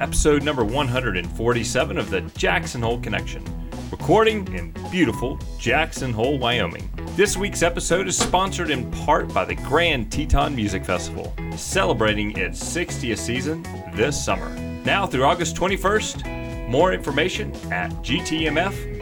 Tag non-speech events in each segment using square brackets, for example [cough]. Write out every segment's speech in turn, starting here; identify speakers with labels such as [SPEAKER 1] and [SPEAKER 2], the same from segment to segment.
[SPEAKER 1] episode number 147 of the Jackson Hole Connection, recording in beautiful Jackson Hole, Wyoming. This week's episode is sponsored in part by the Grand Teton Music Festival, celebrating its 60th season this summer. Now through August 21st, more information at gtmf.org.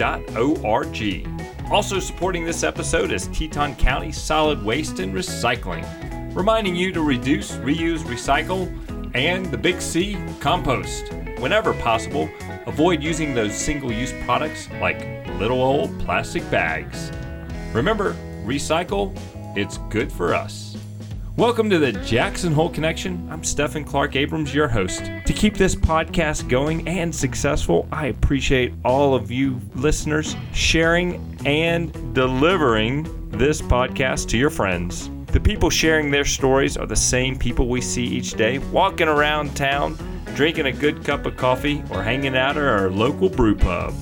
[SPEAKER 1] Also supporting this episode is Teton County Solid Waste and Recycling, reminding you to reduce, reuse, recycle, and the Big C, compost. Whenever possible, avoid using those single use products like little old plastic bags. Remember, recycle, it's good for us. Welcome to the Jackson Hole Connection. I'm Stephan Clark Abrams, your host. To keep this podcast going and successful, I appreciate all of you listeners sharing and delivering this podcast to your friends. The people sharing their stories are the same people we see each day walking around town, drinking a good cup of coffee, or hanging out at our local brew pub.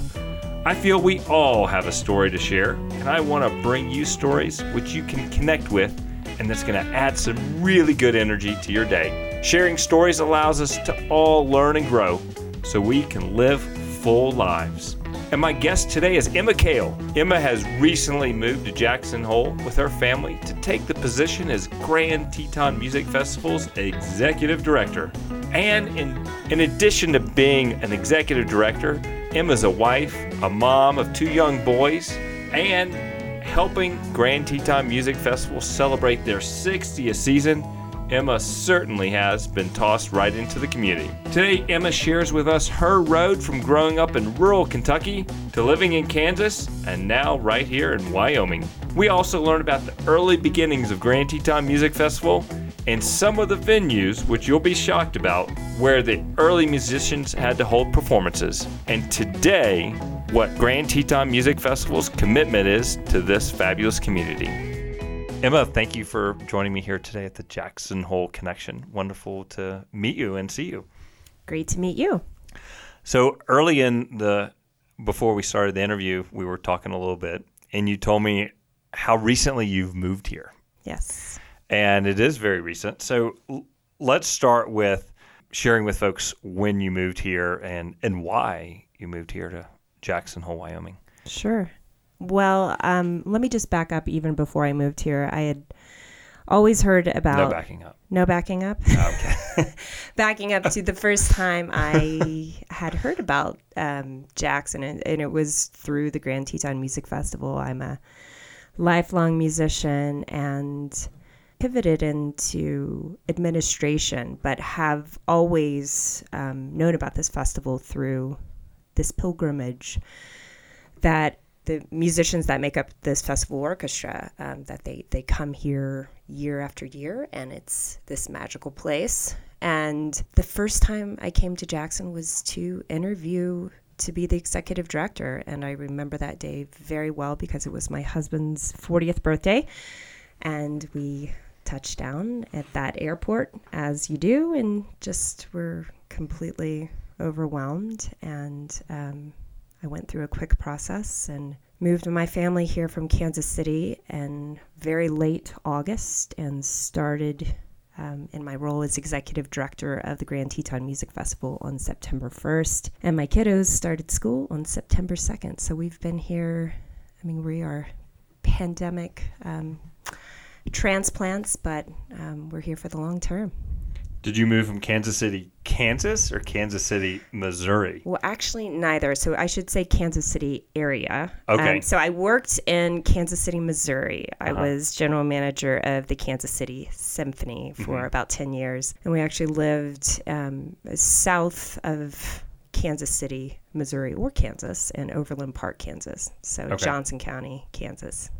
[SPEAKER 1] I feel we all have a story to share, and I want to bring you stories which you can connect with and that's going to add some really good energy to your day. Sharing stories allows us to all learn and grow so we can live full lives. And my guest today is Emma Kail. Emma has recently moved to Jackson Hole with her family to take the position as Grand Teton Music Festival's executive director. And in, in addition to being an executive director, Emma's a wife, a mom of two young boys, and helping Grand Teton Music Festival celebrate their 60th season, Emma certainly has been tossed right into the community. Today, Emma shares with us her road from growing up in rural Kentucky to living in Kansas and now right here in Wyoming. We also learn about the early beginnings of Grand Teton Music Festival and some of the venues which you'll be shocked about where the early musicians had to hold performances. And today, what Grand Teton Music Festival's commitment is to this fabulous community. Emma, thank you for joining me here today at the Jackson Hole Connection. Wonderful to meet you and see you.
[SPEAKER 2] Great to meet you.
[SPEAKER 1] So early in the before we started the interview, we were talking a little bit, and you told me how recently you've moved here.
[SPEAKER 2] Yes.
[SPEAKER 1] And it is very recent. So l- let's start with sharing with folks when you moved here and and why you moved here to Jackson Hole, Wyoming.
[SPEAKER 2] Sure. Well, um, let me just back up even before I moved here. I had always heard about
[SPEAKER 1] No backing up.
[SPEAKER 2] No backing up.
[SPEAKER 1] Okay. [laughs]
[SPEAKER 2] backing up to the first time I had heard about um, Jackson, and, and it was through the Grand Teton Music Festival. I'm a lifelong musician and pivoted into administration, but have always um, known about this festival through this pilgrimage that the musicians that make up this festival orchestra um, that they they come here year after year and it's this magical place. And the first time i came to jackson was to interview to be the executive director. And i remember that day very well because it was my husband's 40th birthday. And we touched down at that airport as you do and just were completely overwhelmed. And um, I went through a quick process and moved my family here from Kansas City in very late August and started um, in my role as executive director of the Grand Teton Music Festival on September 1st. And my kiddos started school on September 2nd. So we've been here, I mean, we are pandemic um, transplants, but um, we're here for the long term.
[SPEAKER 1] Did you move from Kansas City, Kansas, or Kansas City, Missouri?
[SPEAKER 2] Well, actually, neither. So I should say Kansas City area.
[SPEAKER 1] Okay.
[SPEAKER 2] Um, so I worked in Kansas City, Missouri. I
[SPEAKER 1] Uh-huh.
[SPEAKER 2] was general manager of the Kansas City Symphony for
[SPEAKER 1] Mhm.
[SPEAKER 2] about 10 years. And we actually lived um, south of Kansas City, Missouri, or Kansas, in Overland Park, Kansas. So
[SPEAKER 1] Okay.
[SPEAKER 2] Johnson County, Kansas.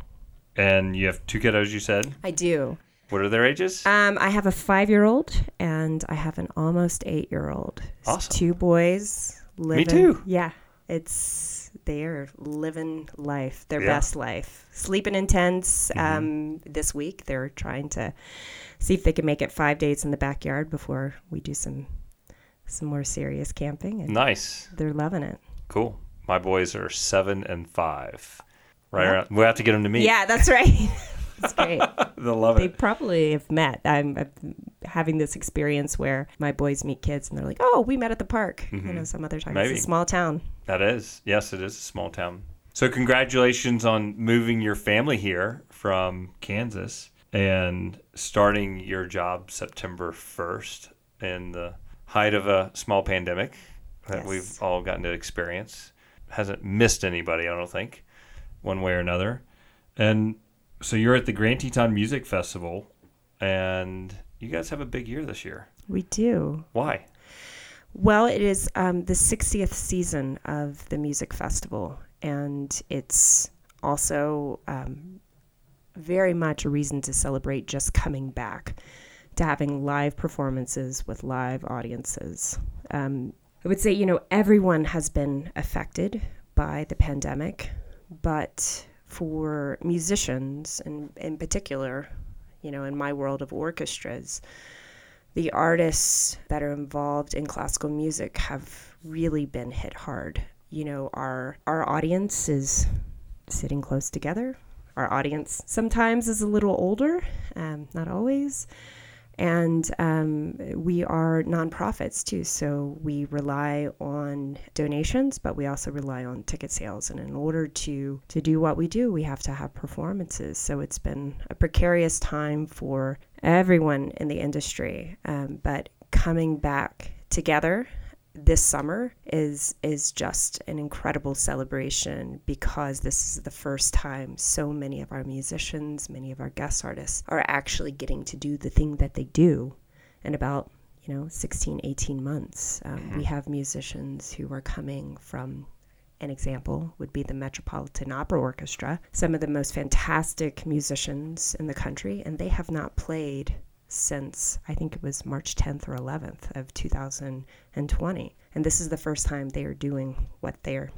[SPEAKER 1] And you have two kiddos, you said.
[SPEAKER 2] I do.
[SPEAKER 1] What are their ages?
[SPEAKER 2] Um, I have a five year old and I have an almost eight year old.
[SPEAKER 1] Awesome.
[SPEAKER 2] Two boys living.
[SPEAKER 1] too.
[SPEAKER 2] Yeah. It's they're living life, their
[SPEAKER 1] Yeah.
[SPEAKER 2] best life. Sleeping in tents.
[SPEAKER 1] Mhm.
[SPEAKER 2] Um, this week they're trying to see if they can make it five days in the backyard before we do some some more serious camping
[SPEAKER 1] nice.
[SPEAKER 2] they're loving it.
[SPEAKER 1] Cool. My boys are seven and five. Right
[SPEAKER 2] Yep.
[SPEAKER 1] around. We'll have to get them to meet.
[SPEAKER 2] Yeah, that's right. [laughs] that's great. [laughs]
[SPEAKER 1] They'll love
[SPEAKER 2] they
[SPEAKER 1] it.
[SPEAKER 2] probably have met. I'm, i having this experience where my boys meet kids and they're like, "Oh, we met at the park." You mm-hmm. know, some other time
[SPEAKER 1] Maybe.
[SPEAKER 2] it's a small town.
[SPEAKER 1] That is. Yes, it is a small town. So, congratulations on moving your family here from Kansas and starting your job September 1st in the height of a small pandemic that
[SPEAKER 2] Yes.
[SPEAKER 1] we've all gotten to experience. Hasn't missed anybody, I don't think, one way or another. And so, you're at the Grand Teton Music Festival, and you guys have a big year this year.
[SPEAKER 2] We do.
[SPEAKER 1] Why?
[SPEAKER 2] Well, it is um, the 60th season of the music festival, and it's also um, very much a reason to celebrate just coming back to having live performances with live audiences. Um, I would say, you know, everyone has been affected by the pandemic, but for musicians, and in particular, you know, in my world of orchestras, the artists that are involved in classical music have really been hit hard. You know, our our audience is sitting close together. Our audience sometimes is a little older, um, not always. And um, we are nonprofits too, so we rely on donations, but we also rely on ticket sales. And in order to to do what we do, we have to have performances. So it's been a precarious time for everyone in the industry. Um, but coming back together this summer is is just an incredible celebration because this is the first time so many of our musicians, many of our guest artists are actually getting to do the thing that they do in about you know 16 18 months. Um, we have musicians who are coming from an example would be the Metropolitan Opera Orchestra, some of the most fantastic musicians in the country, and they have not played since I think it was March 10th or 11th of 2020. And this is the first time they are doing what they're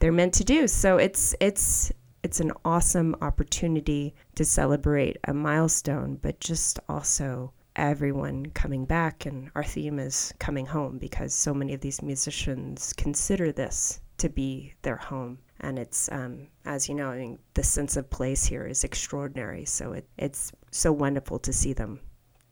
[SPEAKER 2] they're meant to do. So it's it's it's an awesome opportunity to celebrate a milestone, but just also everyone coming back and our theme is coming home because so many of these musicians consider this to be their home and it's um, as you know I mean, the sense of place here is extraordinary so it, it's so wonderful to see them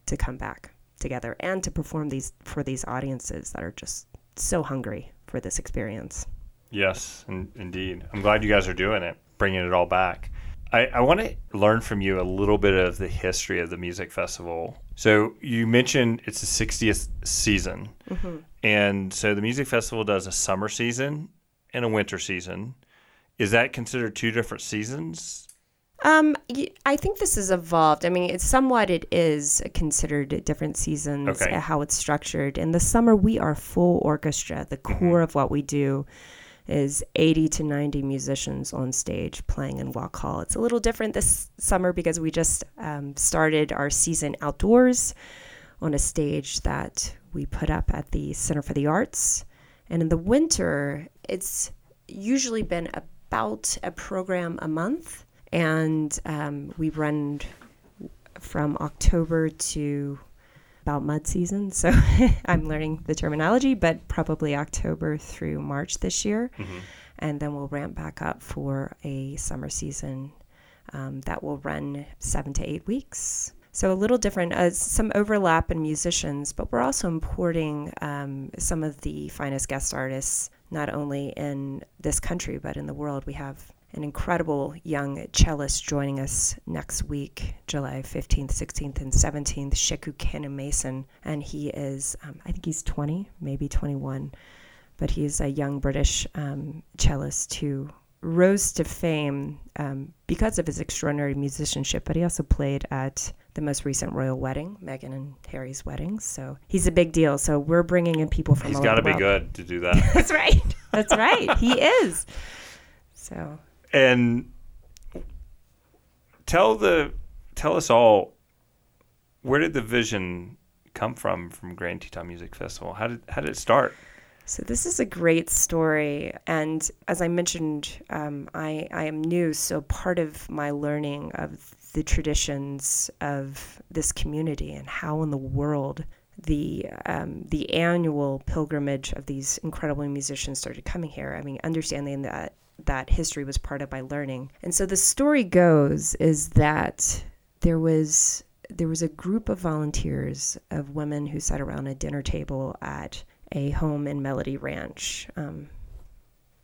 [SPEAKER 2] to come back together and to perform these for these audiences that are just so hungry for this experience
[SPEAKER 1] Yes, in, indeed. I'm glad you guys are doing it, bringing it all back. I, I want to learn from you a little bit of the history of the music festival. So you mentioned it's the 60th season, mm-hmm. and so the music festival does a summer season and a winter season. Is that considered two different seasons?
[SPEAKER 2] Um, I think this has evolved. I mean, it's somewhat it is considered different seasons,
[SPEAKER 1] Okay.
[SPEAKER 2] uh, how it's structured. In the summer, we are full orchestra. The core of what we do is 80 to 90 musicians on stage playing in Walk Hall. It's a little different this summer because we just um, started our season outdoors on a stage that we put up at the Center for the Arts. And in the winter, it's usually been about a program a month. And um, we run from October to about mud season. [laughs] So I'm learning the terminology, but probably October through March this year. And then we'll ramp back up for a summer season um, that will run seven to eight weeks. So a little different, uh, some overlap in musicians, but we're also importing um, some of the finest guest artists, not only in this country, but in the world. We have an incredible young cellist joining us next week, July 15th, 16th, and 17th, Sheku Kanneh-Mason. And he is, um, I think he's 20, maybe 21, but he's a young British um, cellist who rose to fame um, because of his extraordinary musicianship, but he also played at the most recent royal wedding, Meghan and Harry's wedding. So he's a big deal. So we're bringing in people from
[SPEAKER 1] He's got to be good to do that. [laughs]
[SPEAKER 2] That's right. That's right. he is. So
[SPEAKER 1] and tell the tell us all where did the vision come from from Grand Teton Music Festival? How did how did it start?
[SPEAKER 2] So this is a great story, and as I mentioned, um, I I am new, so part of my learning of the traditions of this community and how in the world the um, the annual pilgrimage of these incredible musicians started coming here. I mean, understanding that that history was part of my learning, and so the story goes is that there was there was a group of volunteers of women who sat around a dinner table at a home in Melody Ranch um,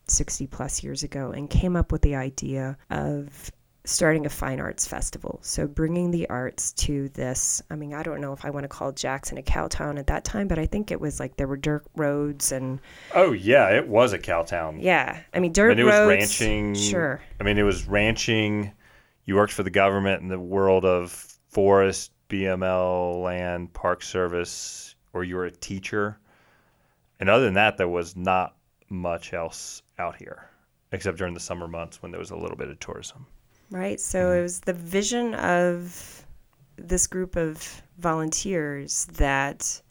[SPEAKER 2] 60 plus years ago and came up with the idea of starting a fine arts festival. So bringing the arts to this. I mean, I don't know if I want to call Jackson a cow town at that time, but I think it was like there were dirt roads and.
[SPEAKER 1] Oh yeah, it was a cow town.
[SPEAKER 2] Yeah, I mean dirt
[SPEAKER 1] I mean, it
[SPEAKER 2] roads.
[SPEAKER 1] was ranching.
[SPEAKER 2] Sure.
[SPEAKER 1] I mean, it was ranching. You worked for the government in the world of forest, BML, land, park service, or you were a teacher. And other than that, there was not much else out here, except during the summer months when there was a little bit of tourism.
[SPEAKER 2] Right. So it was the vision of this group of volunteers that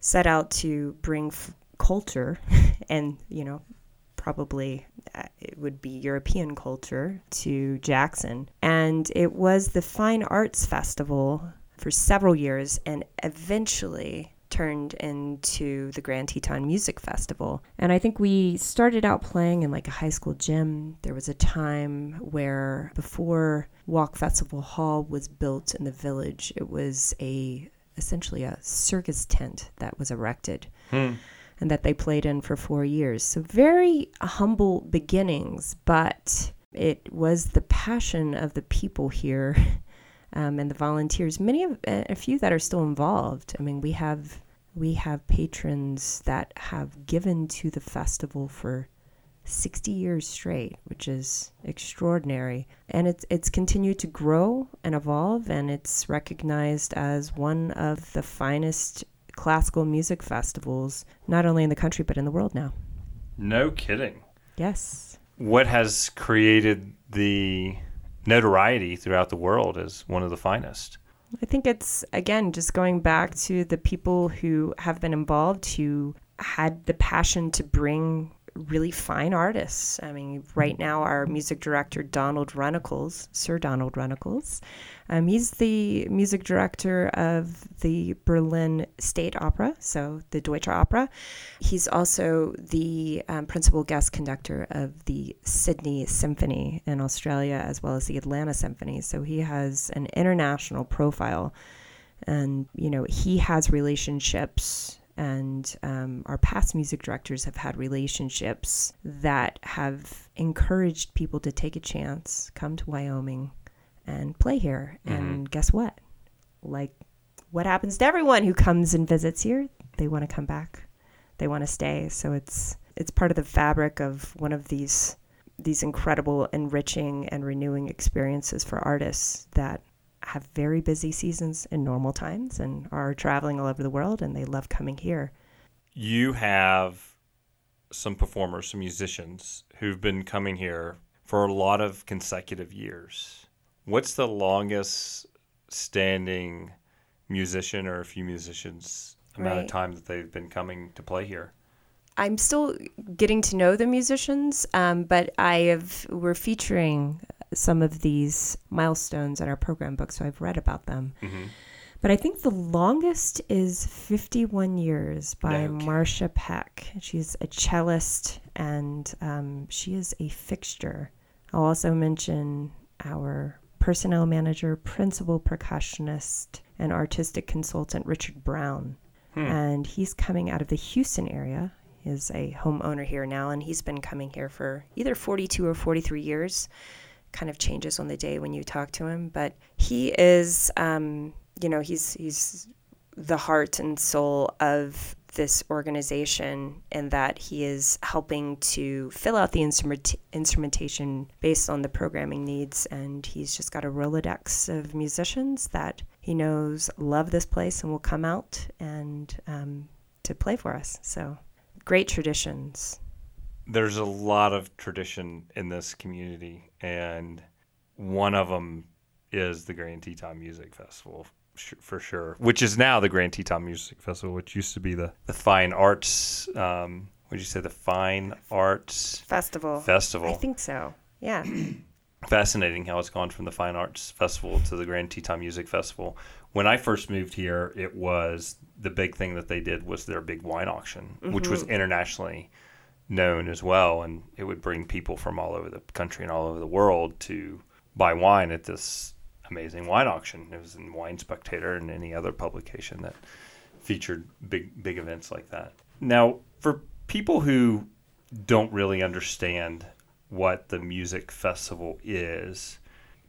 [SPEAKER 2] set out to bring f- culture [laughs] and, you know, probably uh, it would be European culture to Jackson. And it was the Fine Arts Festival for several years and eventually turned into the Grand Teton Music Festival. And I think we started out playing in like a high school gym. There was a time where before Walk Festival Hall was built in the village, it was a essentially a circus tent that was erected.
[SPEAKER 1] Hmm.
[SPEAKER 2] And that they played in for four years. So, very humble beginnings, but it was the passion of the people here [laughs] um, and the volunteers. Many of a few that are still involved. I mean, we have we have patrons that have given to the festival for 60 years straight, which is extraordinary. And it's it's continued to grow and evolve, and it's recognized as one of the finest classical music festivals, not only in the country but in the world now.
[SPEAKER 1] No kidding.
[SPEAKER 2] Yes.
[SPEAKER 1] What has created the notoriety throughout the world as one of the finest?
[SPEAKER 2] I think it's again just going back to the people who have been involved who had the passion to bring really fine artists. I mean, right now our music director Donald Runnicles, Sir Donald Runnicles, um, he's the music director of the Berlin State Opera, so the Deutsche Opera. He's also the um, principal guest conductor of the Sydney Symphony in Australia, as well as the Atlanta Symphony. So he has an international profile, and you know he has relationships and um, our past music directors have had relationships that have encouraged people to take a chance, come to Wyoming, and play here. Mm-hmm. And guess what? Like, what happens to everyone who comes and visits here? They want to come back. They want to stay. So it's it's part of the fabric of one of these these incredible, enriching, and renewing experiences for artists that have very busy seasons in normal times and are traveling all over the world and they love coming here.
[SPEAKER 1] You have some performers, some musicians who've been coming here for a lot of consecutive years. What's the longest standing musician or a few musicians amount right. of time that they've been coming to play here?
[SPEAKER 2] I'm still getting to know the musicians, um, but I have we're featuring some of these milestones in our program book, so I've read about them. Mm-hmm. But I think the longest is 51 years by okay. Marcia Peck. She's a cellist and um, she is a fixture. I'll also mention our personnel manager, principal percussionist, and artistic consultant Richard Brown. Hmm. And he's coming out of the Houston area. Is a homeowner here now, and he's been coming here for either 42 or 43 years kind of changes on the day when you talk to him. But he is, um, you know, he's he's the heart and soul of this organization and that he is helping to fill out the instrument instrumentation based on the programming needs and he's just got a rolodex of musicians that he knows love this place and will come out and um, to play for us so great traditions
[SPEAKER 1] there's a lot of tradition in this community, and one of them is the Grand Teton Music Festival for sure, which is now the Grand Teton Music Festival, which used to be the, the Fine Arts. Um, what did you say? The Fine Arts
[SPEAKER 2] Festival.
[SPEAKER 1] Festival. I
[SPEAKER 2] think so. Yeah. [clears throat]
[SPEAKER 1] Fascinating how it's gone from the Fine Arts Festival to the Grand Teton Music Festival. When I first moved here, it was the big thing that they did was their big wine auction, mm-hmm. which was mm-hmm. internationally known as well, and it would bring people from all over the country and all over the world to buy wine at this amazing wine auction. It was in Wine Spectator and any other publication that featured big big events like that. Now, for people who don't really understand what the music festival is,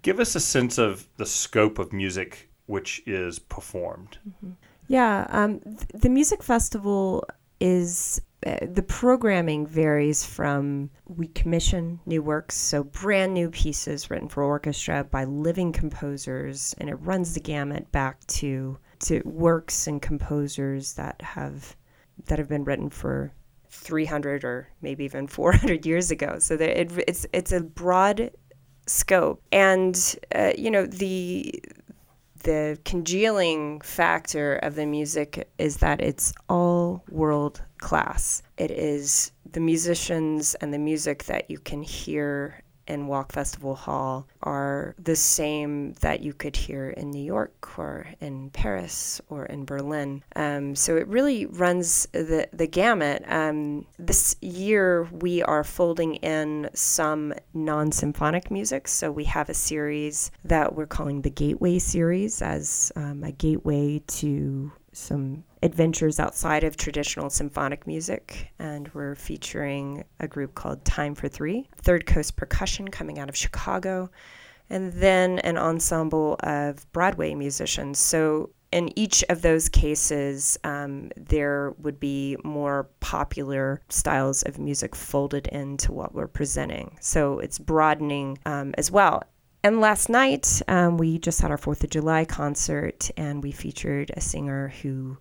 [SPEAKER 1] give us a sense of the scope of music which is performed.
[SPEAKER 2] Mm-hmm. Yeah, um, th- the music festival is uh, the programming varies from we commission new works, so brand new pieces written for orchestra by living composers, and it runs the gamut back to to works and composers that have that have been written for 300 or maybe even 400 years ago. So there, it, it's it's a broad scope, and uh, you know the the congealing factor of the music is that it's all world class. It is the musicians and the music that you can hear in Walk Festival Hall are the same that you could hear in New York or in Paris or in Berlin. Um, so it really runs the, the gamut. Um, this year, we are folding in some non symphonic music. So we have a series that we're calling the Gateway series as um, a gateway to some adventures outside of traditional symphonic music. And we're featuring a group called Time for Three, Third Coast Percussion coming out of Chicago, and then an ensemble of Broadway musicians. So in each of those cases, um, there would be more popular styles of music folded into what we're presenting. So it's broadening um, as well. And last night, um, we just had our Fourth of July concert, and we featured a singer who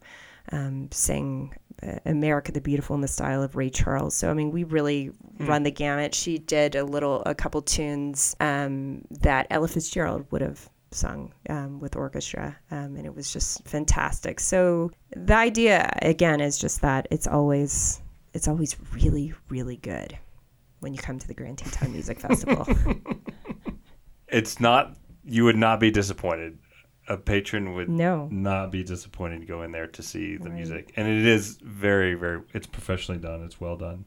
[SPEAKER 2] um, sang uh, America the Beautiful in the style of Ray Charles. So, I mean, we really mm. run the gamut. She did a little, a couple tunes um, that Ella Fitzgerald would have sung um, with orchestra, um, and it was just fantastic. So, the idea, again, is just that it's always, it's always really, really good when you come to the Grand Teton Music Festival. [laughs]
[SPEAKER 1] it's not you would not be disappointed. A patron would
[SPEAKER 2] no.
[SPEAKER 1] not be disappointed to go in there to see the right. music. And it is very, very it's professionally done. It's well done.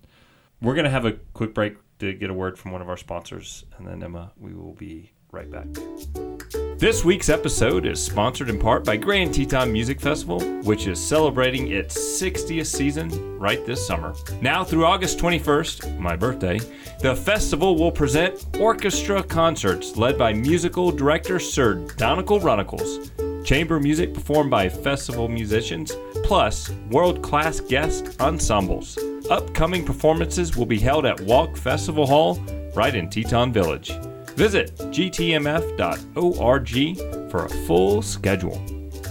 [SPEAKER 1] We're gonna have a quick break to get a word from one of our sponsors, and then Emma, we will be right back. This week's episode is sponsored in part by Grand Teton Music Festival, which is celebrating its 60th season right this summer. Now through August 21st, my birthday, the festival will present orchestra concerts led by musical director Sir Donald Runnicles, chamber music performed by festival musicians, plus world class guest ensembles. Upcoming performances will be held at Walk Festival Hall right in Teton Village. Visit gtmf.org for a full schedule.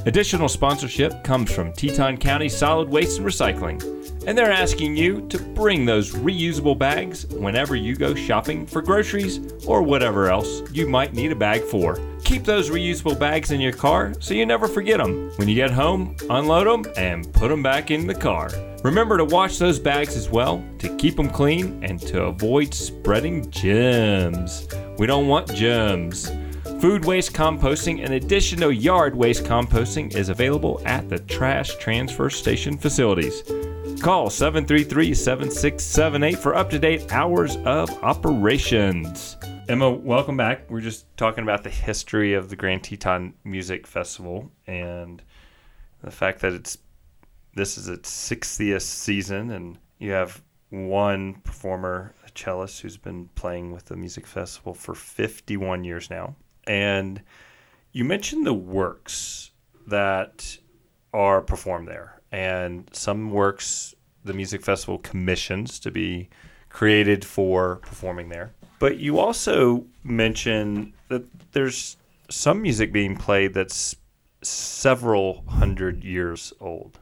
[SPEAKER 1] Additional sponsorship comes from Teton County Solid Waste and Recycling, and they're asking you to bring those reusable bags whenever you go shopping for groceries or whatever else you might need a bag for. Keep those reusable bags in your car so you never forget them. When you get home, unload them and put them back in the car. Remember to wash those bags as well to keep them clean and to avoid spreading germs. We don't want germs. Food waste composting, and additional yard waste composting, is available at the trash transfer station facilities. Call 733 7678 for up to date hours of operations. Emma, welcome back. We're just talking about the history of the Grand Teton Music Festival and the fact that it's this is its 60th season, and you have one performer, cellist, who's been playing with the music festival for 51 years now. And you mentioned the works that are performed there, and some works the music festival commissions to be created for performing there. But you also mentioned that there's some music being played that's several hundred years old.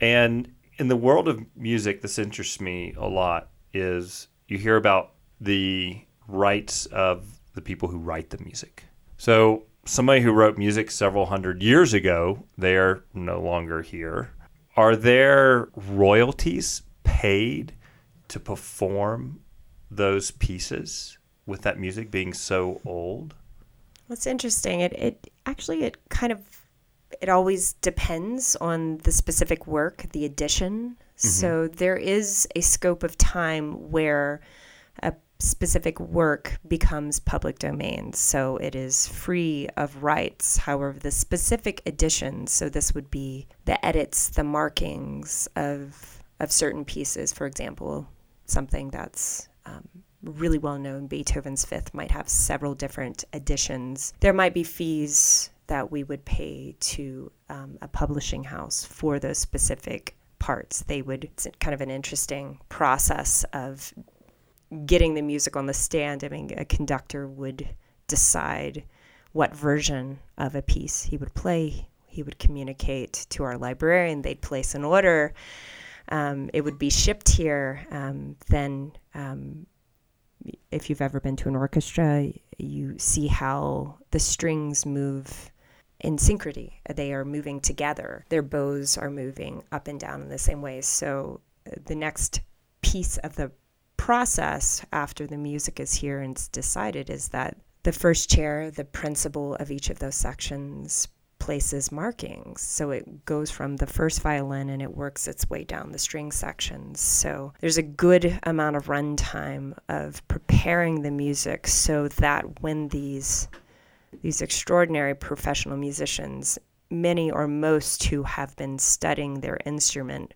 [SPEAKER 1] And in the world of music, this interests me a lot. Is you hear about the rights of the people who write the music. So somebody who wrote music several hundred years ago, they're no longer here. Are there royalties paid to perform those pieces with that music being so old?
[SPEAKER 2] That's interesting, it, it actually it kind of it always depends on the specific work, the edition. Mm-hmm. So there is a scope of time where a specific work becomes public domain. So it is free of rights. However, the specific editions, so this would be the edits, the markings of, of certain pieces, for example, something that's um, really well known, Beethoven's Fifth, might have several different editions. There might be fees that we would pay to um, a publishing house for those specific parts. They would, it's kind of an interesting process of getting the music on the stand. I mean, a conductor would decide what version of a piece he would play. He would communicate to our librarian. They'd place an order. Um, it would be shipped here. Um, then, um, if you've ever been to an orchestra, you see how the strings move in synchrony. They are moving together. Their bows are moving up and down in the same way. So, uh, the next piece of the process after the music is here and it's decided is that the first chair, the principal of each of those sections, places markings. So it goes from the first violin and it works its way down the string sections. So there's a good amount of runtime of preparing the music so that when these these extraordinary professional musicians, many or most who have been studying their instrument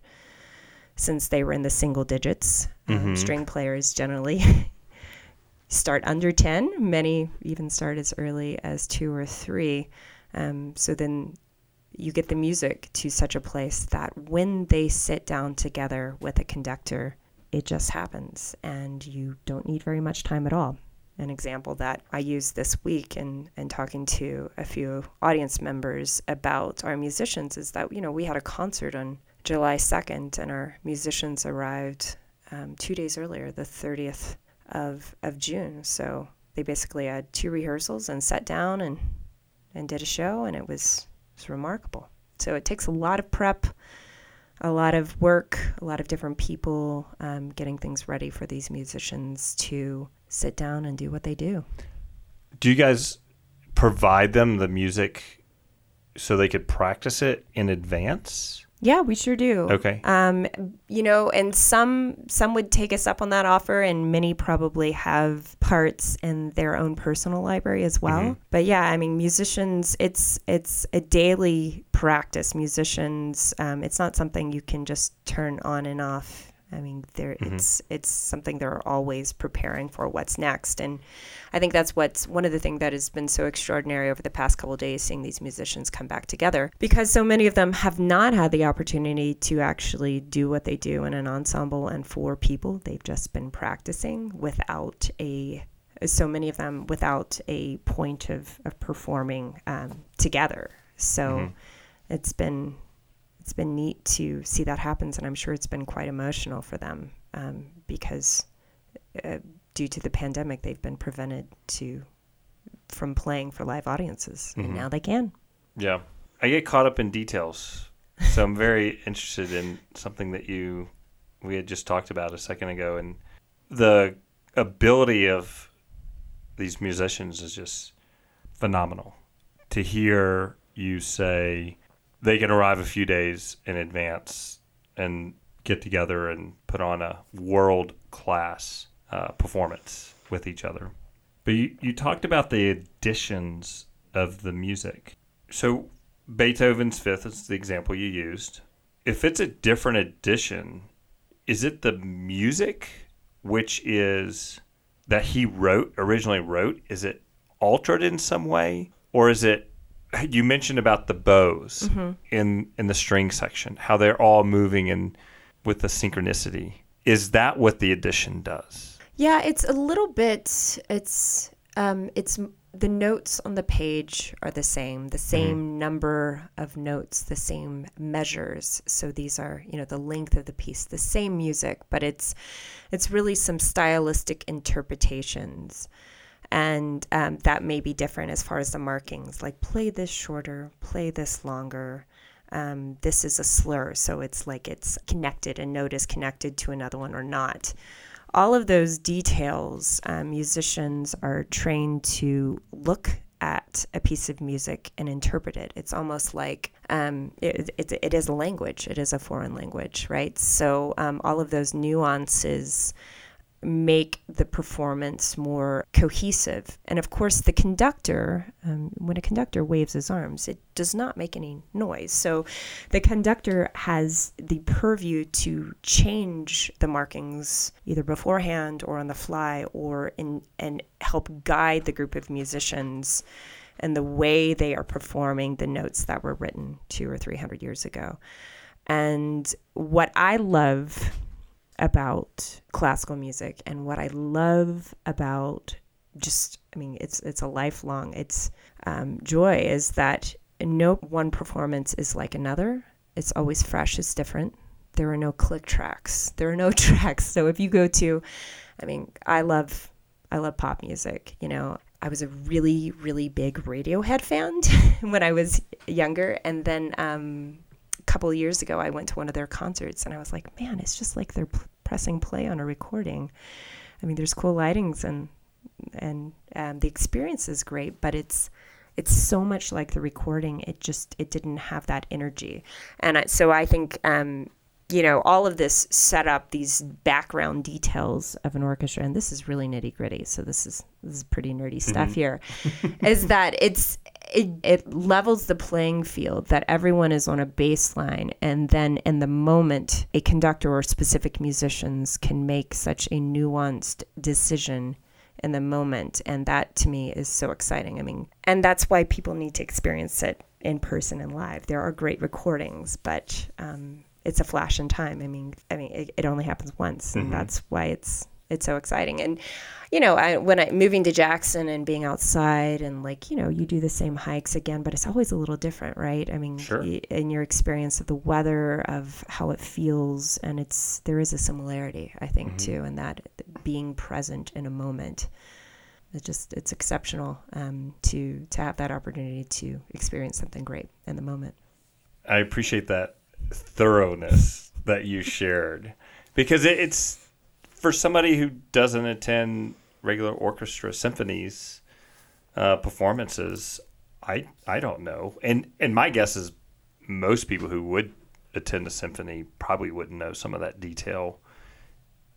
[SPEAKER 2] since they were in the single digits. Um, mm-hmm. Um, string players generally [laughs] start under 10, many even start as early as two or three. Um, so then you get the music to such a place that when they sit down together with a conductor, it just happens and you don't need very much time at all. An example that I used this week in, in talking to a few audience members about our musicians is that, you know, we had a concert on July 2nd, and our musicians arrived um, two days earlier, the 30th of, of June. So they basically had two rehearsals and sat down and, and did a show, and it was, it was remarkable. So it takes a lot of prep, a lot of work, a lot of different people um, getting things ready for these musicians to sit down and do what they do.
[SPEAKER 1] Do you guys provide them the music so they could practice it in advance?
[SPEAKER 2] Yeah, we sure do.
[SPEAKER 1] Okay.
[SPEAKER 2] Um, you know, and some some would take us up on that offer, and many probably have parts in their own personal library as well. Mm-hmm. But yeah, I mean, musicians, it's it's a daily practice. Musicians, um, it's not something you can just turn on and off I mean, there mm-hmm. it's it's something they're always preparing for what's next, and I think that's what's one of the things that has been so extraordinary over the past couple days, seeing these musicians come back together, because so many of them have not had the opportunity to actually do what they do in an ensemble and for people. They've just been practicing without a so many of them without a point of, of performing um, together. So mm-hmm. it's been it's been neat to see that happens, and I'm sure it's been quite emotional for them um, because uh, due to the pandemic, they've been prevented to from playing for live audiences, mm-hmm. and now they can.
[SPEAKER 1] Yeah, I get caught up in details, so I'm very [laughs] interested in something that you we had just talked about a second ago, and the ability of these musicians is just phenomenal. To hear you say they can arrive a few days in advance and get together and put on a world class uh, performance with each other. But you, you talked about the additions of the music. So Beethoven's Fifth is the example you used. If it's a different edition, is it the music which is that he wrote originally wrote? Is it altered in some way, or is it you mentioned about the bows mm-hmm. in in the string section, how they're all moving in with the synchronicity. Is that what the addition does?
[SPEAKER 2] Yeah, it's a little bit. It's um, it's the notes on the page are the same, the same mm-hmm. number of notes, the same measures. So these are, you know, the length of the piece, the same music, but it's it's really some stylistic interpretations and um, that may be different as far as the markings like play this shorter play this longer. Um, this is a slur so it's like it's connected a note is connected to another one or not. All of those details um, musicians are trained to look at a piece of music and interpret it. It's almost like um, it, it, it is a language. It is a foreign language right? So um, all of those nuances make the performance more cohesive. And of course, the conductor, um, when a conductor waves his arms, it does not make any noise. So the conductor has the purview to change the markings either beforehand or on the fly or in and help guide the group of musicians and the way they are performing the notes that were written two or three hundred years ago. And what I love about classical music and what I love about just I mean it's it's a lifelong it's um, joy is that no one performance is like another. It's always fresh. It's different. There are no click tracks. There are no [laughs] tracks. So if you go to, I mean, I love I love pop music. You know, I was a really really big Radiohead fan [laughs] when I was younger, and then um, couple of years ago I went to one of their concerts, and I was like, man, it's just like they're p- pressing play on a recording. I mean, there's cool lightings and and um, the experience is great, but it's it's so much like the recording. It just it didn't have that energy, and I, so I think um, you know all of this set up these background details of an orchestra, and this is really nitty gritty. So this is this is pretty nerdy stuff here. [laughs] is that it's it, it levels the playing field that everyone is on a baseline and then in the moment a conductor or specific musicians can make such a nuanced decision in the moment and that to me is so exciting i mean and that's why people need to experience it in person and live there are great recordings but um, it's a flash in time. I mean i mean it, it only happens once and that's why it's it's so exciting. And you know I, when i moving to jackson and being outside and like you know you do the same hikes again but it's always a little different right? I mean
[SPEAKER 1] Sure.
[SPEAKER 2] y- in your experience of the weather of how it feels and it's there is a similarity i think too in that being present in a moment it just it's exceptional um, to to have that opportunity to experience something great in the moment.
[SPEAKER 1] I appreciate that thoroughness that you shared because it, it's for somebody who doesn't attend regular orchestra symphonies uh, performances. I I don't know, and and my guess is most people who would attend a symphony probably wouldn't know some of that detail.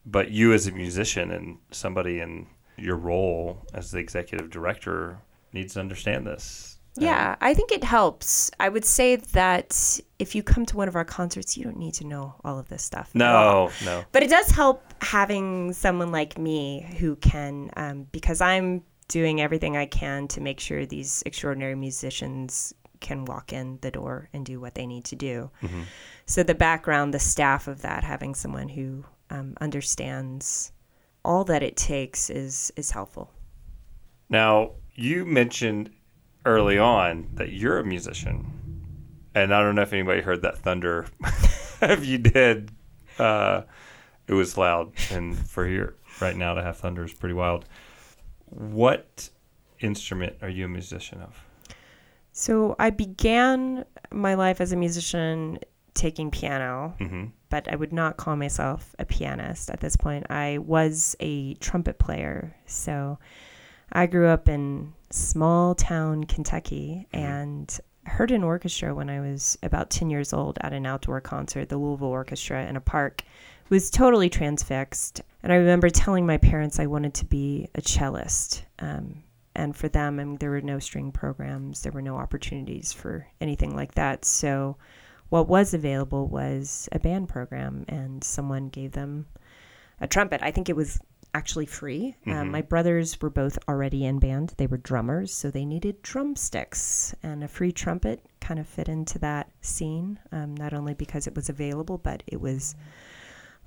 [SPEAKER 1] But you, as a musician and somebody in your role as the executive director, needs to understand this.
[SPEAKER 2] Yeah, I think it helps. I would say that if you come to one of our concerts, you don't need to know all of this stuff.
[SPEAKER 1] No, no.
[SPEAKER 2] But it does help having someone like me who can, um, because I'm doing everything I can to make sure these extraordinary musicians can walk in the door and do what they need to do. So the background, the staff of that, having someone who um, understands all that it takes is is helpful.
[SPEAKER 1] Now, you mentioned early on that you're a musician. And I don't know if anybody heard that thunder. [laughs] if you did, uh, it was loud. And for here right now to have thunder is pretty wild. What instrument are you a musician of?
[SPEAKER 2] So I began my life as a musician taking piano,
[SPEAKER 1] Mm-hmm.
[SPEAKER 2] but I would not call myself a pianist at this point. I was a trumpet player. So I grew up in small town Kentucky and heard an orchestra when I was about 10 years old at an outdoor concert, the Louisville Orchestra in a park. Was totally transfixed. And I remember telling my parents I wanted to be a cellist. Um, and for them, I mean, there were no string programs, there were no opportunities for anything like that. So, what was available was a band program, and someone gave them a trumpet. I think it was actually free. Um, my brothers were both already in band, they were drummers, so they needed drumsticks, and a free trumpet kind of fit into that scene, um, not only because it was available, but it was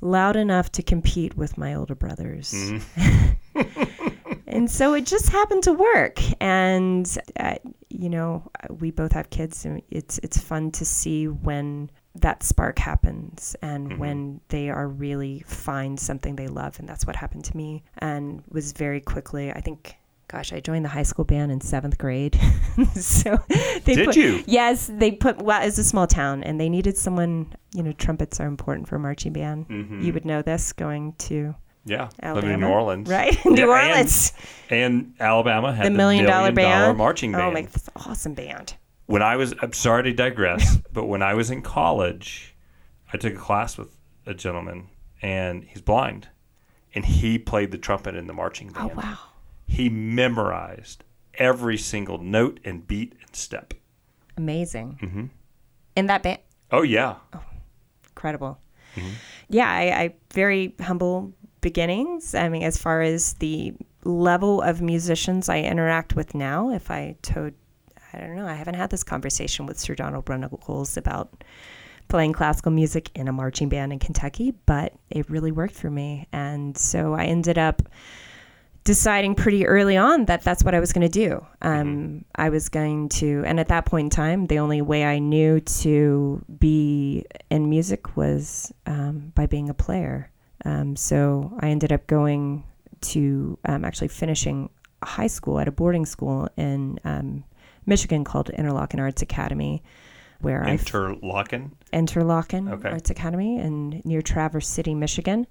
[SPEAKER 2] loud enough to compete with my older brothers. [laughs] and so it just happened to work and uh, you know we both have kids and it's it's fun to see when that spark happens and mm-hmm. when they are really find something they love and that's what happened to me and was very quickly i think gosh i joined the high school band in seventh grade [laughs] so they
[SPEAKER 1] Did
[SPEAKER 2] put,
[SPEAKER 1] you?
[SPEAKER 2] yes they put well it's a small town and they needed someone you know trumpets are important for marching band mm-hmm. you would know this going to
[SPEAKER 1] Yeah,
[SPEAKER 2] Alabama,
[SPEAKER 1] living in New Orleans,
[SPEAKER 2] right? [laughs] New
[SPEAKER 1] Yeah,
[SPEAKER 2] Orleans,
[SPEAKER 1] and, Alabama had
[SPEAKER 2] the
[SPEAKER 1] the,
[SPEAKER 2] million dollar band,
[SPEAKER 1] marching band.
[SPEAKER 2] Oh my, an awesome band.
[SPEAKER 1] When I was, I'm sorry to digress, [laughs] but when I was in college, I took a class with a gentleman, and he's blind, and he played the trumpet in the marching band.
[SPEAKER 2] Oh wow.
[SPEAKER 1] He memorized every single note and beat and step.
[SPEAKER 2] Amazing.
[SPEAKER 1] Mhm.
[SPEAKER 2] In that band,
[SPEAKER 1] Oh yeah,
[SPEAKER 2] incredible. Yeah, I, I very humble beginnings. I mean, as far as the level of musicians I interact with now, if I told, I don't know, I haven't had this conversation with Sir Donald Runnicles about playing classical music in a marching band in Kentucky, but it really worked for me, and so I ended up deciding pretty early on that that's what I was going to do. Um, I was going to, and at that point in time, the only way I knew to be in music was um, by being a player. Um, so I ended up going to um, actually finishing high school at a boarding school in um, Michigan called Interlochen Arts Academy, where I
[SPEAKER 1] Interlochen.
[SPEAKER 2] Interlochen
[SPEAKER 1] Okay.
[SPEAKER 2] Arts Academy in near Traverse City, Michigan.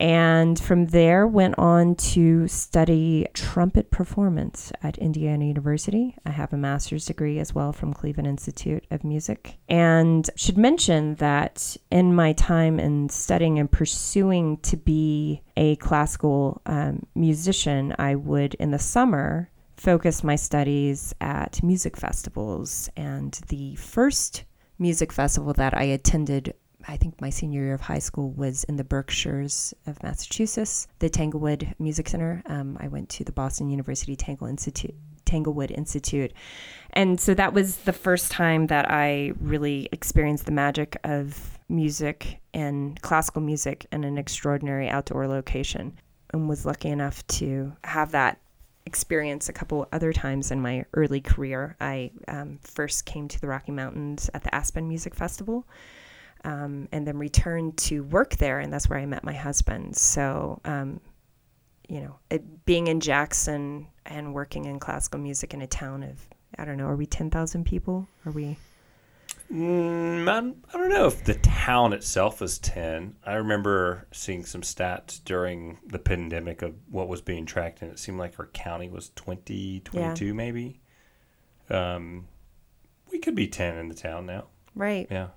[SPEAKER 2] And from there went on to study trumpet performance at Indiana University. I have a master's degree as well from Cleveland Institute of Music. And should mention that in my time in studying and pursuing to be a classical um, musician, I would in the summer focus my studies at music festivals. And the first music festival that I attended, I think my senior year of high school, was in the Berkshires of Massachusetts, the Tanglewood Music Center. Um, I went to the Boston University Tangle Institute. Tanglewood Institute. And so that was the first time that I really experienced the magic of music and classical music in an extraordinary outdoor location and was lucky enough to have that experience a couple other times in my early career. I um, first came to the Rocky Mountains at the Aspen Music Festival. Um, and then returned to work there, and that's where I met my husband. So, um, you know, it, being in Jackson and working in classical music in a town of, I don't know, are we 10,000 people? Are we?
[SPEAKER 1] Mm, I, I don't know if the town itself is 10. I remember seeing some stats during the pandemic of what was being tracked, and it seemed like our county was 20, 22 maybe. Um, we could be 10 in the town now.
[SPEAKER 2] Right.
[SPEAKER 1] Yeah.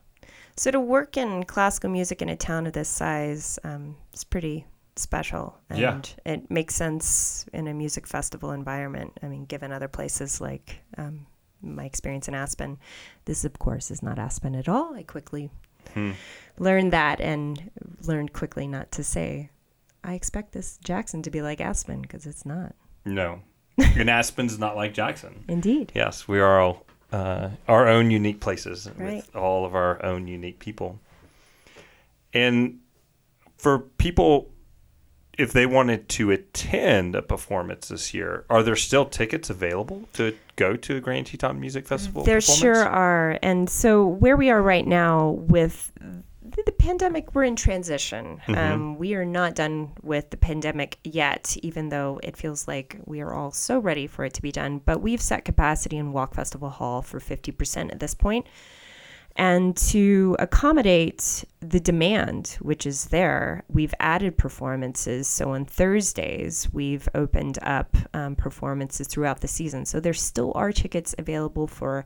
[SPEAKER 2] So to work in classical music in a town of this size um, is pretty special, and
[SPEAKER 1] Yeah.
[SPEAKER 2] it makes sense in a music festival environment. I mean, given other places like um, my experience in Aspen, this of course is not Aspen at all. I quickly
[SPEAKER 1] Hmm.
[SPEAKER 2] learned that and learned quickly not to say, I expect this Jackson to be like Aspen because it's not.
[SPEAKER 1] No. [laughs] and Aspen's not like Jackson.
[SPEAKER 2] Indeed.
[SPEAKER 1] Yes, we are all uh, our own unique places
[SPEAKER 2] Right.
[SPEAKER 1] with all of our own unique people. And for people, if they wanted to attend a performance this year, are there still tickets available to go to a Grand Teton Music Festival?
[SPEAKER 2] There sure are. And so, where we are right now with the, the pandemic, we're in transition. Um, we are not done with the pandemic yet, even though it feels like we are all so ready for it to be done. But we've set capacity in Walk Festival Hall for 50% at this point. And to accommodate the demand, which is there, we've added performances. So on Thursdays, we've opened up um, performances throughout the season. So there still are tickets available for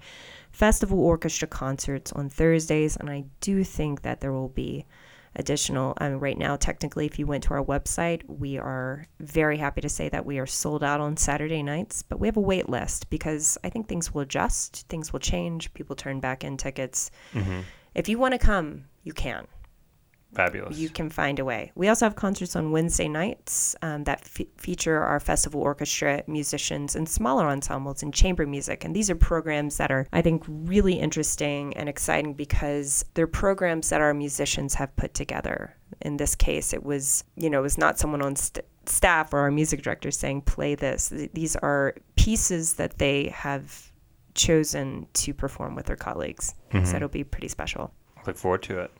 [SPEAKER 2] festival orchestra concerts on Thursdays. And I do think that there will be additional. Mean, right now, technically, if you went to our website, we are very happy to say that we are sold out on Saturday nights, but we have a wait list because I think things will adjust, things will change, people turn back in tickets. Mm-hmm. If you want to come, you can.
[SPEAKER 1] Fabulous.
[SPEAKER 2] You can find a way. We also have concerts on Wednesday nights um, that fe- feature our festival orchestra musicians and smaller ensembles and chamber music. And these are programs that are, I think, really interesting and exciting because they're programs that our musicians have put together. In this case, it was, you know, it was not someone on st- staff or our music director saying, play this. Th- These are pieces that they have chosen to perform with their colleagues. So it'll be pretty special.
[SPEAKER 1] Look forward to it.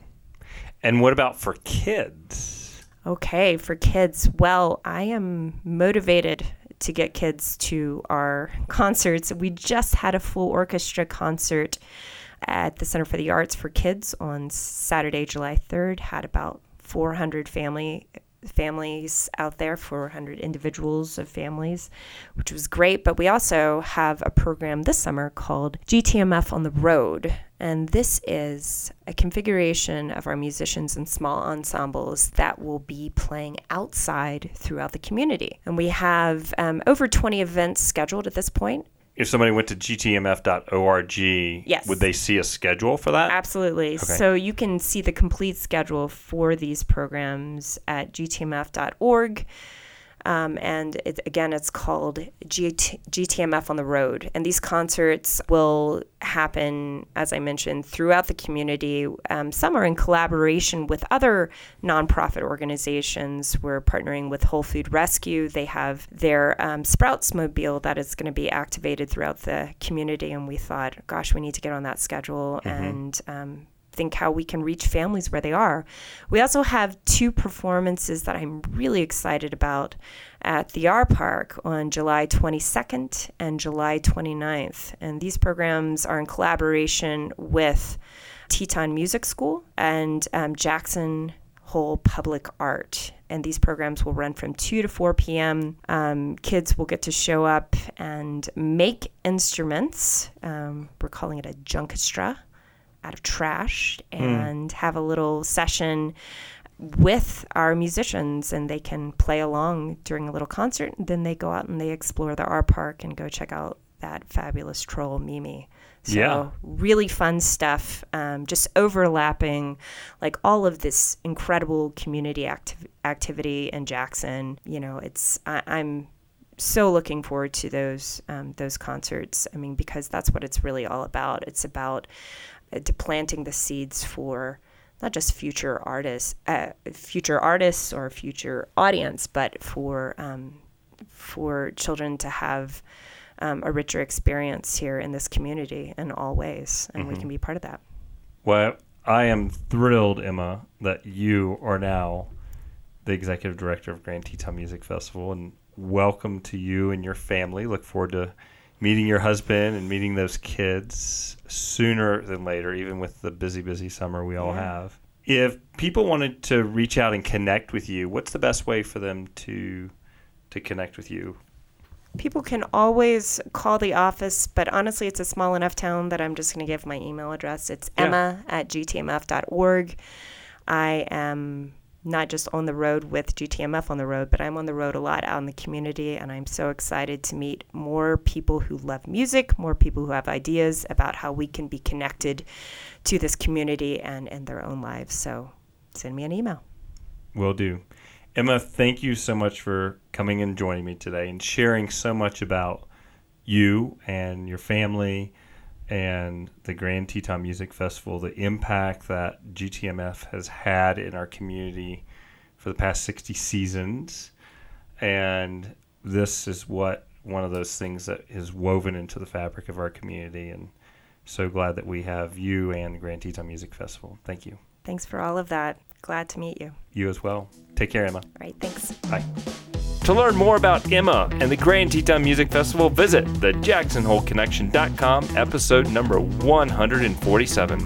[SPEAKER 1] And what about for kids?
[SPEAKER 2] Okay, for kids, well, I am motivated to get kids to our [laughs] concerts. We just had a full orchestra concert at the Center for the Arts for Kids on Saturday, July 3rd. Had about 400 family families out there, 400 individuals of families, which was great. But we also have a program this summer called GTMF on the Road. And this is a configuration of our musicians and small ensembles that will be playing outside throughout the community. And we have um, over 20 events scheduled at this point
[SPEAKER 1] if somebody went to gtmf.org,
[SPEAKER 2] yes.
[SPEAKER 1] would they see a schedule for that?
[SPEAKER 2] Absolutely. Okay. So you can see the complete schedule for these programs at gtmf.org. Um, and it, again, it's called GT, GTMF on the Road. And these concerts will happen, as I mentioned, throughout the community. Um, some are in collaboration with other nonprofit organizations. We're partnering with Hole Food Rescue. They have their um, Sprouts Mobile that is going to be activated throughout the community. And we thought, gosh, we need to get on that schedule mm-hmm. and um, think how we can reach families where they are. We also have two performances that I'm really excited about at the R Park on July 22nd and July 29th. And these programs are in collaboration with Teton Music School and um, Jackson Hole Public Art. And these programs will run from 2 to 4 p.m. Um, kids will get to show up and make instruments. Um, we're calling it a junkestra out of trash hmm. and mm. have a little session with our musicians and they can play along during a little concert. And then they go out and they explore the R Park and go check out that fabulous troll Mimi. So yeah. really fun stuff, um, just overlapping like all of this incredible community acti- activity in Jackson. You know, it's I, am so looking forward to those um, those concerts. I mean, because that's what it's really all about. It's about to planting the seeds for not just future artists, uh, future artists or future audience, but for um, for children to have um, a richer experience here in this community in all ways, and mm-hmm. we can be part of that.
[SPEAKER 1] Well, I am thrilled, Emma, that you are now the executive director of Grand Teton Music Festival, and welcome to you and your family. Look forward to meeting your husband and meeting those kids sooner than later, even with the busy, busy summer we all yeah. have. If people wanted to reach out and connect with you, what's the best way for them to to connect with you?
[SPEAKER 2] People can always call the office, but honestly, it's a small enough town that I'm just going to give my email address. It's yeah. emma at gtmf.org. I am not just on the road with GTMF on the road, but I'm on the road a lot out in the community, and I'm so excited to meet more people who love music, more people who have ideas about how we can be connected to this community and in their own lives. So send me an email.
[SPEAKER 1] Will do. Emma, thank you so much for coming and joining me today and sharing so much about you and your family and the Grand Teton Music Festival, the impact that GTMF has had in our community for the past 60 seasons. And this is what one of those things that is woven into the fabric of our community. And so glad that we have you and the Grand Teton Music Festival. Thank you.
[SPEAKER 2] Thanks for all of that. Glad to meet you.
[SPEAKER 1] You as well. Take care, Emma. All
[SPEAKER 2] right. Thanks.
[SPEAKER 1] Bye. To learn more about Emma and the Grand Teton Music Festival, visit the JacksonHoleConnection.com, episode number 147.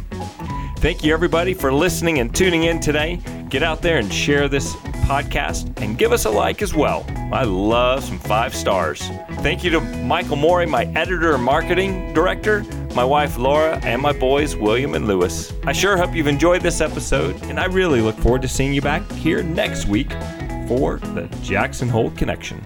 [SPEAKER 1] Thank you, everybody, for listening and tuning in today. Get out there and share this podcast and give us a like as well. I love some five stars. Thank you to Michael Morey, my editor and marketing director, my wife Laura, and my boys William and Lewis. I sure hope you've enjoyed this episode, and I really look forward to seeing you back here next week for the Jackson Hole Connection.